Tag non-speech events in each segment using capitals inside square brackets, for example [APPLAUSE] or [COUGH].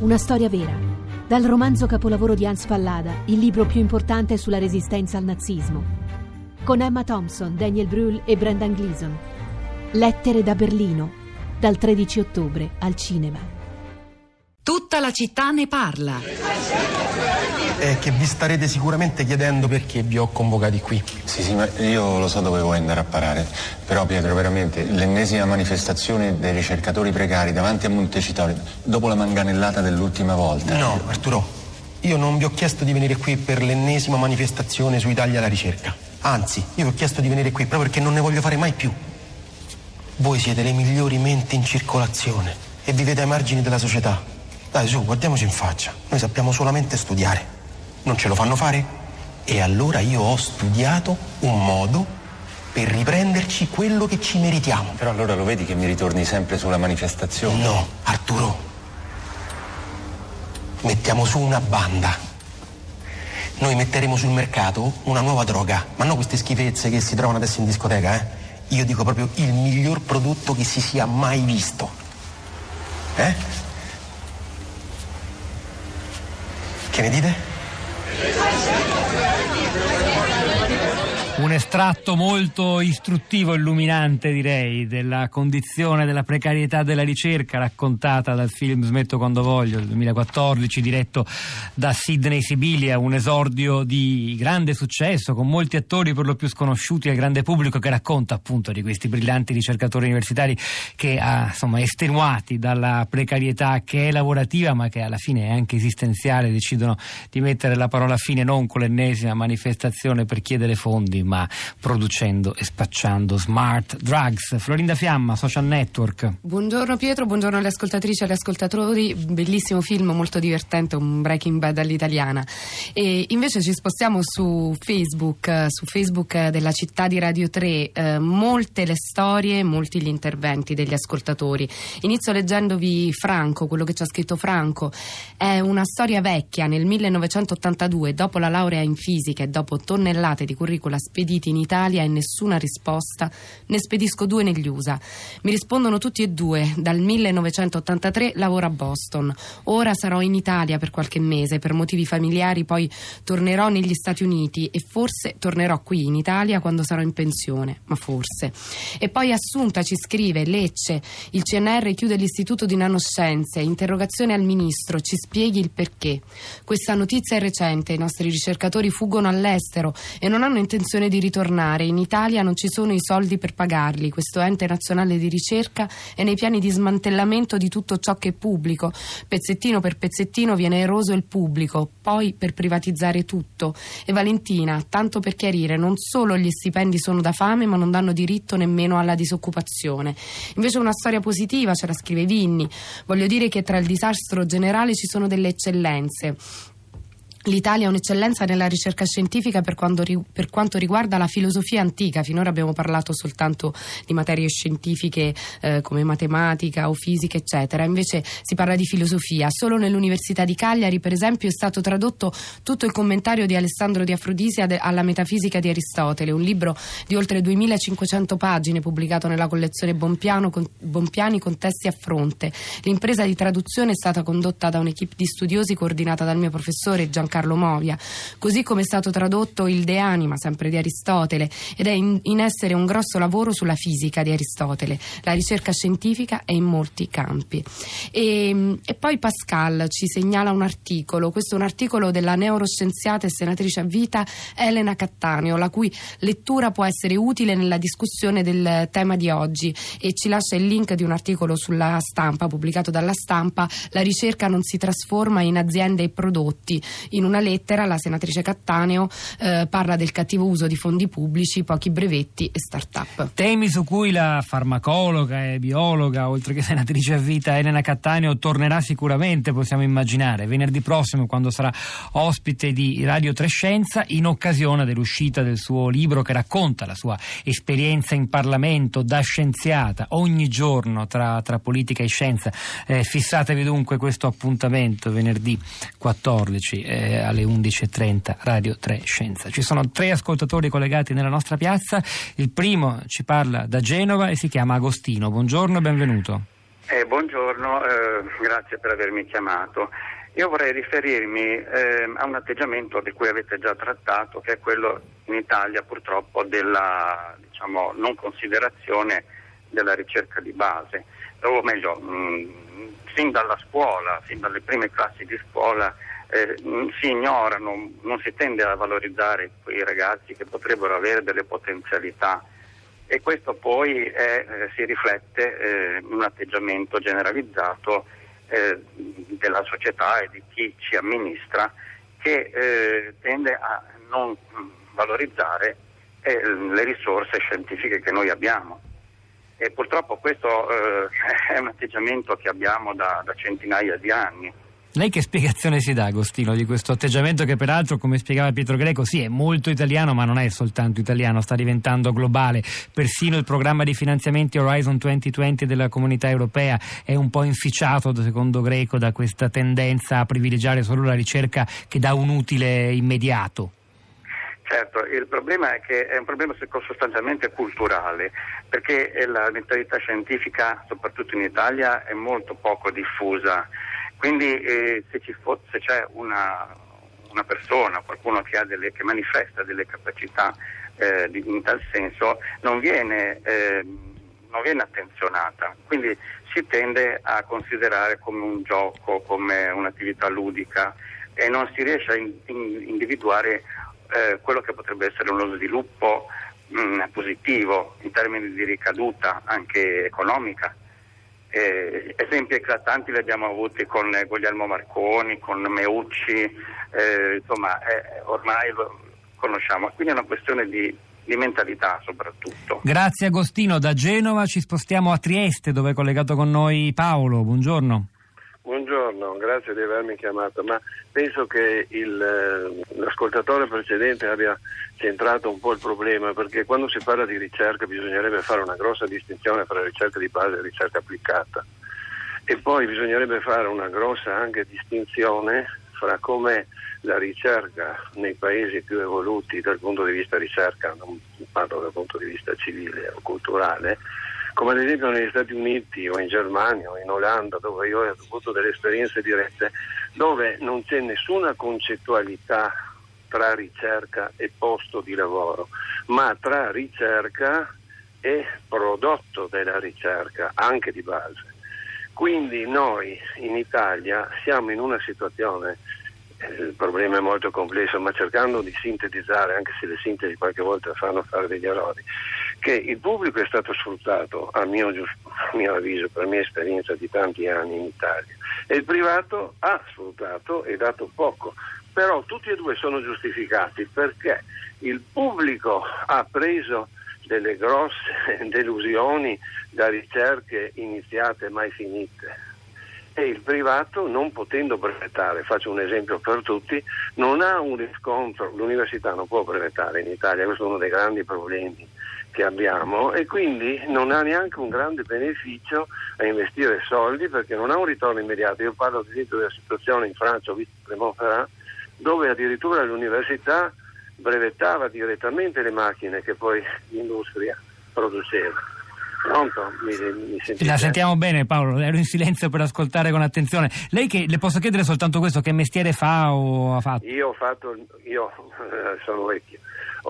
una storia vera. Dal romanzo capolavoro di Hans Pallada, il libro più importante sulla resistenza al nazismo. Con Emma Thompson, Daniel Brühl e Brendan Gleeson. Lettere da Berlino, dal 13 ottobre al cinema. Tutta la città ne parla. È che vi starete sicuramente chiedendo perché vi ho convocati qui. Sì, sì, ma io lo so dove vuoi andare a parare. Però Pietro, veramente, l'ennesima manifestazione dei ricercatori precari davanti a Montecitorio, dopo la manganellata dell'ultima volta. No, Arturo, io non vi ho chiesto di venire qui per l'ennesima manifestazione sui tagli alla ricerca. Anzi, io vi ho chiesto di venire qui proprio perché non ne voglio fare mai più. Voi siete le migliori menti in circolazione e vivete ai margini della società. Dai, su, guardiamoci in faccia. Noi sappiamo solamente studiare. Non ce lo fanno fare? E allora io ho studiato un modo per riprenderci quello che ci meritiamo. Però allora lo vedi che mi ritorni sempre sulla manifestazione? No, Arturo. Mettiamo su una banda. Noi metteremo sul mercato una nuova droga, ma non queste schifezze che si trovano adesso in discoteca, eh? Io dico proprio il miglior prodotto che si sia mai visto. Eh? Che ne dite? Un estratto molto istruttivo, illuminante direi, della condizione della precarietà della ricerca raccontata dal film Smetto quando voglio del 2014 diretto da Sidney Sibilia, un esordio di grande successo con molti attori per lo più sconosciuti al grande pubblico che racconta appunto di questi brillanti ricercatori universitari che ah, insomma estenuati dalla precarietà che è lavorativa ma che alla fine è anche esistenziale decidono di mettere la parola fine non con l'ennesima manifestazione per chiedere fondi ma producendo e spacciando smart drugs. Florinda Fiamma, Social Network. Buongiorno Pietro, buongiorno alle ascoltatrici e agli ascoltatori. Bellissimo film, molto divertente, un Breaking Bad all'italiana. E invece ci spostiamo su Facebook, su Facebook della città di Radio 3. Eh, molte le storie, molti gli interventi degli ascoltatori. Inizio leggendovi Franco, quello che ci ha scritto Franco. È una storia vecchia, nel 1982, dopo la laurea in fisica e dopo tonnellate di curricula spediti in Italia e nessuna risposta, ne spedisco due negli USA. Mi rispondono tutti e due. Dal 1983 lavoro a Boston. Ora sarò in Italia per qualche mese, per motivi familiari poi tornerò negli Stati Uniti e forse tornerò qui in Italia quando sarò in pensione, ma forse. E poi Assunta ci scrive Lecce, il CNR chiude l'istituto di nanoscienze, interrogazione al ministro, ci spieghi il perché. Questa notizia è recente, i nostri ricercatori fuggono all'estero e non hanno intenzione di ritornare. In Italia non ci sono i soldi per pagarli. Questo ente nazionale di ricerca è nei piani di smantellamento di tutto ciò che è pubblico. Pezzettino per pezzettino viene eroso il pubblico, poi per privatizzare tutto. E Valentina, tanto per chiarire, non solo gli stipendi sono da fame, ma non danno diritto nemmeno alla disoccupazione. Invece una storia positiva, ce la scrive Vinni. Voglio dire che tra il disastro generale ci sono delle eccellenze. L'Italia è un'eccellenza nella ricerca scientifica per quanto, per quanto, riguarda la filosofia antica. Finora abbiamo parlato soltanto di materie scientifiche eh, come matematica o fisica, eccetera. Invece si parla di filosofia. Solo nell'Università di Cagliari, per esempio, è stato tradotto tutto il commentario di Alessandro di Afrodisia alla metafisica di Aristotele, un libro di oltre 2500 pagine pubblicato nella collezione Bompiano, con, Bompiani con testi a fronte. L'impresa di traduzione è stata condotta da un'equipe di studiosi coordinata dal mio professore Giancarlo Carlo Movia, così come è stato tradotto il De Anima, sempre di Aristotele, ed è in, in essere un grosso lavoro sulla fisica di Aristotele. La ricerca scientifica è in molti campi. E, e poi Pascal ci segnala un articolo, questo è un articolo della neuroscienziata e senatrice a vita Elena Cattaneo, la cui lettura può essere utile nella discussione del tema di oggi e ci lascia il link di un articolo sulla stampa pubblicato dalla stampa La ricerca non si trasforma in aziende e prodotti. In una lettera la senatrice Cattaneo eh, parla del cattivo uso di fondi pubblici, pochi brevetti e start-up. Temi su cui la farmacologa e biologa, oltre che senatrice a vita Elena Cattaneo, tornerà sicuramente, possiamo immaginare, venerdì prossimo quando sarà ospite di Radio Trescenza in occasione dell'uscita del suo libro che racconta la sua esperienza in Parlamento da scienziata ogni giorno tra, tra politica e scienza. Eh, fissatevi dunque questo appuntamento venerdì 14. Eh, alle 11.30 Radio 3 Scienza. Ci sono tre ascoltatori collegati nella nostra piazza. Il primo ci parla da Genova e si chiama Agostino. Buongiorno e benvenuto. Eh, buongiorno, eh, grazie per avermi chiamato. Io vorrei riferirmi eh, a un atteggiamento di cui avete già trattato, che è quello in Italia purtroppo della diciamo, non considerazione della ricerca di base, o meglio, mh, fin dalla scuola, fin dalle prime classi di scuola, eh, si ignorano, non si tende a valorizzare quei ragazzi che potrebbero avere delle potenzialità e questo poi è, eh, si riflette eh, in un atteggiamento generalizzato eh, della società e di chi ci amministra che eh, tende a non valorizzare eh, le risorse scientifiche che noi abbiamo. E purtroppo questo eh, [LAUGHS] è un atteggiamento che abbiamo da, da centinaia di anni. Lei che spiegazione si dà, Agostino, di questo atteggiamento che peraltro, come spiegava Pietro Greco, sì, è molto italiano, ma non è soltanto italiano, sta diventando globale. Persino il programma di finanziamenti Horizon 2020 della comunità europea è un po' inficiato, secondo Greco, da questa tendenza a privilegiare solo la ricerca che dà un utile immediato. Certo, il problema è che è un problema sostanzialmente culturale, perché la mentalità scientifica, soprattutto in Italia, è molto poco diffusa quindi eh, se, fo- se, c'è una, una, persona, qualcuno che, delle, che manifesta delle capacità eh, di, in tal senso, non viene, eh, non viene, attenzionata. Quindi si tende a considerare come un gioco, come un'attività ludica e non si riesce a in, in, individuare eh, quello che potrebbe essere uno sviluppo mh, mm, positivo in termini di ricaduta anche economica. Eh, esempi eclatanti li abbiamo avuti con Guglielmo Marconi, con Meucci, eh, insomma eh, ormai lo conosciamo, quindi è una questione di, di mentalità soprattutto. Grazie Agostino, da Genova ci spostiamo a Trieste dove è collegato con noi Paolo, buongiorno. Buongiorno, grazie di avermi chiamato, ma penso che il, eh, l'ascoltatore precedente abbia centrato un po' il problema, perché quando si parla di ricerca bisognerebbe fare una grossa distinzione tra ricerca di base e ricerca applicata. E poi bisognerebbe fare una grossa anche distinzione fra come la ricerca nei paesi più evoluti dal punto di vista ricerca, non parlo dal punto di vista civile o culturale, come ad esempio negli Stati Uniti o in Germania o in Olanda, dove io ho avuto delle esperienze dirette, dove non c'è nessuna concettualità tra ricerca e posto di lavoro, ma tra ricerca e prodotto della ricerca, anche di base. Quindi noi in Italia siamo in una situazione il problema è molto complesso, ma cercando di sintetizzare, anche se le sintesi qualche volta fanno fare degli errori, che il pubblico è stato sfruttato, a mio, a mio avviso, per mia esperienza di tanti anni in Italia, e il privato ha sfruttato e dato poco. Però tutti e due sono giustificati perché il pubblico ha preso delle grosse [LAUGHS] delusioni da ricerche iniziate e mai finite e il privato non potendo brevettare, faccio un esempio per tutti, non ha un riscontro, l'università non può brevettare in Italia, questo è uno dei grandi problemi che abbiamo e quindi non ha neanche un grande beneficio a investire soldi perché non ha un ritorno immediato. Io parlo ad esempio della situazione in Francia, ho visto Clermont-Ferrand, dove addirittura l'università brevettava direttamente le macchine che poi l'industria produceva. Pronto? Mi, mi La sentiamo bene Paolo, ero in silenzio per ascoltare con attenzione. Lei che le posso chiedere soltanto questo, che mestiere fa o ha fatto? Io ho fatto, io sono vecchio,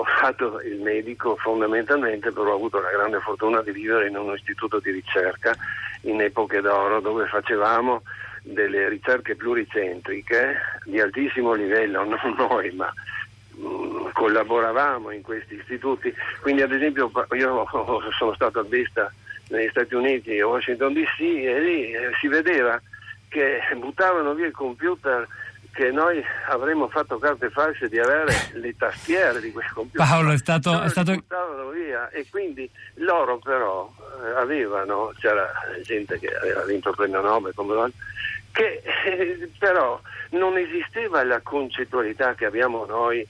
ho fatto il medico fondamentalmente, però ho avuto la grande fortuna di vivere in un istituto di ricerca in epoche d'oro dove facevamo delle ricerche pluricentriche di altissimo livello, [LAUGHS] non noi ma collaboravamo in questi istituti, quindi ad esempio io [LAUGHS] sono stato a Besta negli Stati Uniti e Washington DC e lì eh, si vedeva che buttavano via il computer che noi avremmo fatto carte false di avere le tastiere di quel computer. Paolo è stato... È stato... via e quindi loro però eh, avevano, c'era gente che aveva vinto premio Nobel come che eh, però non esisteva la concettualità che abbiamo noi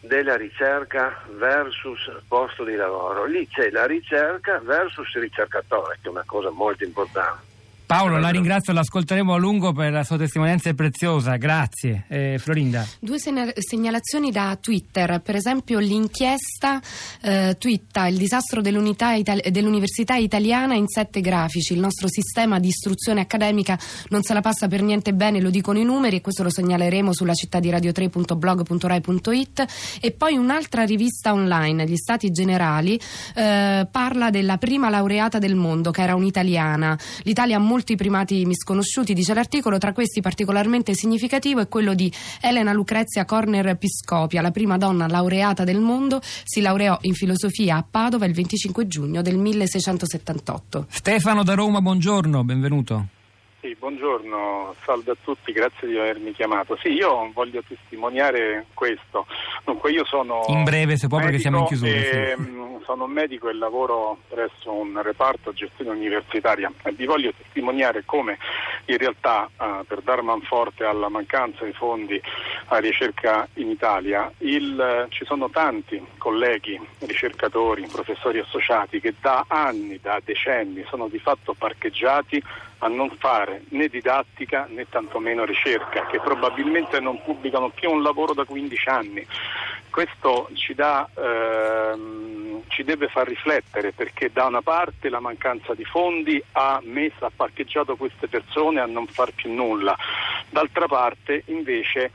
della ricerca versus posto di lavoro. Lì c'è la ricerca versus ricercatore, che è una cosa molto importante. Paolo, la ringrazio, l'ascolteremo a lungo per la sua testimonianza è preziosa, grazie. Eh, Florinda. Due segnalazioni da Twitter, per esempio l'inchiesta eh, twitta il disastro Itali- dell'Università Italiana in sette grafici, il nostro sistema di istruzione accademica non se la passa per niente bene, lo dicono i numeri e questo lo segnaleremo sulla città di radio3.blog.rai.it e poi un'altra rivista online, gli Stati Generali, eh, parla della prima laureata del mondo che era un'italiana. L'Italia ha molti primati misconosciuti, dice l'articolo, tra questi particolarmente significativo è quello di Elena Lucrezia Corner Piscopia, la prima donna laureata del mondo, si laureò in filosofia a Padova il 25 giugno del 1678. Stefano da Roma, buongiorno, benvenuto. Sì, buongiorno, salve a tutti, grazie di avermi chiamato. Sì, io voglio testimoniare questo. Dunque, io sono. In breve, se può, perché siamo in chiusura. E, sì. Mm, sono un medico e lavoro presso un reparto gestione universitaria e vi voglio testimoniare come in realtà, eh, per dar manforte alla mancanza di fondi a ricerca in Italia, il, eh, ci sono tanti colleghi, ricercatori, professori associati che da anni, da decenni sono di fatto parcheggiati a non fare né didattica né tantomeno ricerca, che probabilmente non pubblicano più un lavoro da 15 anni. Questo ci, dà, ehm, ci deve far riflettere perché da una parte la mancanza di fondi ha messo, ha parcheggiato queste persone a non far più nulla, d'altra parte invece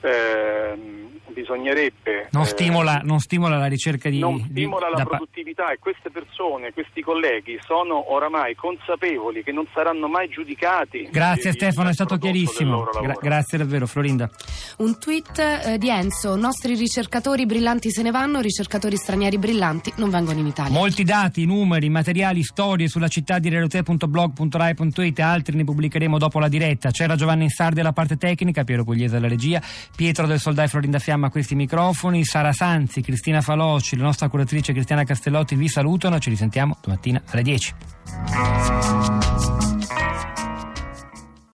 ehm, bisognerebbe... Non stimola, eh, non stimola, la ricerca di... Non stimola di, la produttività e queste persone, questi colleghi sono oramai consapevoli che non saranno mai giudicati. Grazie Stefano, è stato chiarissimo. Gra- grazie davvero Florinda. Un tweet eh, di Enzo, nostri ricercatori brillanti se ne vanno, ricercatori stranieri brillanti non vengono in Italia. Molti dati, numeri, materiali, storie sulla città di relote.blog.rai.it e altri ne pubblicheremo dopo la diretta. C'era Giovanni Insardi alla parte tecnica, Piero Pugliese alla regia, Pietro del Soldai Florinda Fiamma a questi microfoni. Sara Sanzi, Cristina Faloci, la nostra curatrice Cristiana Castellotti vi salutano. Ci risentiamo domattina alle 10.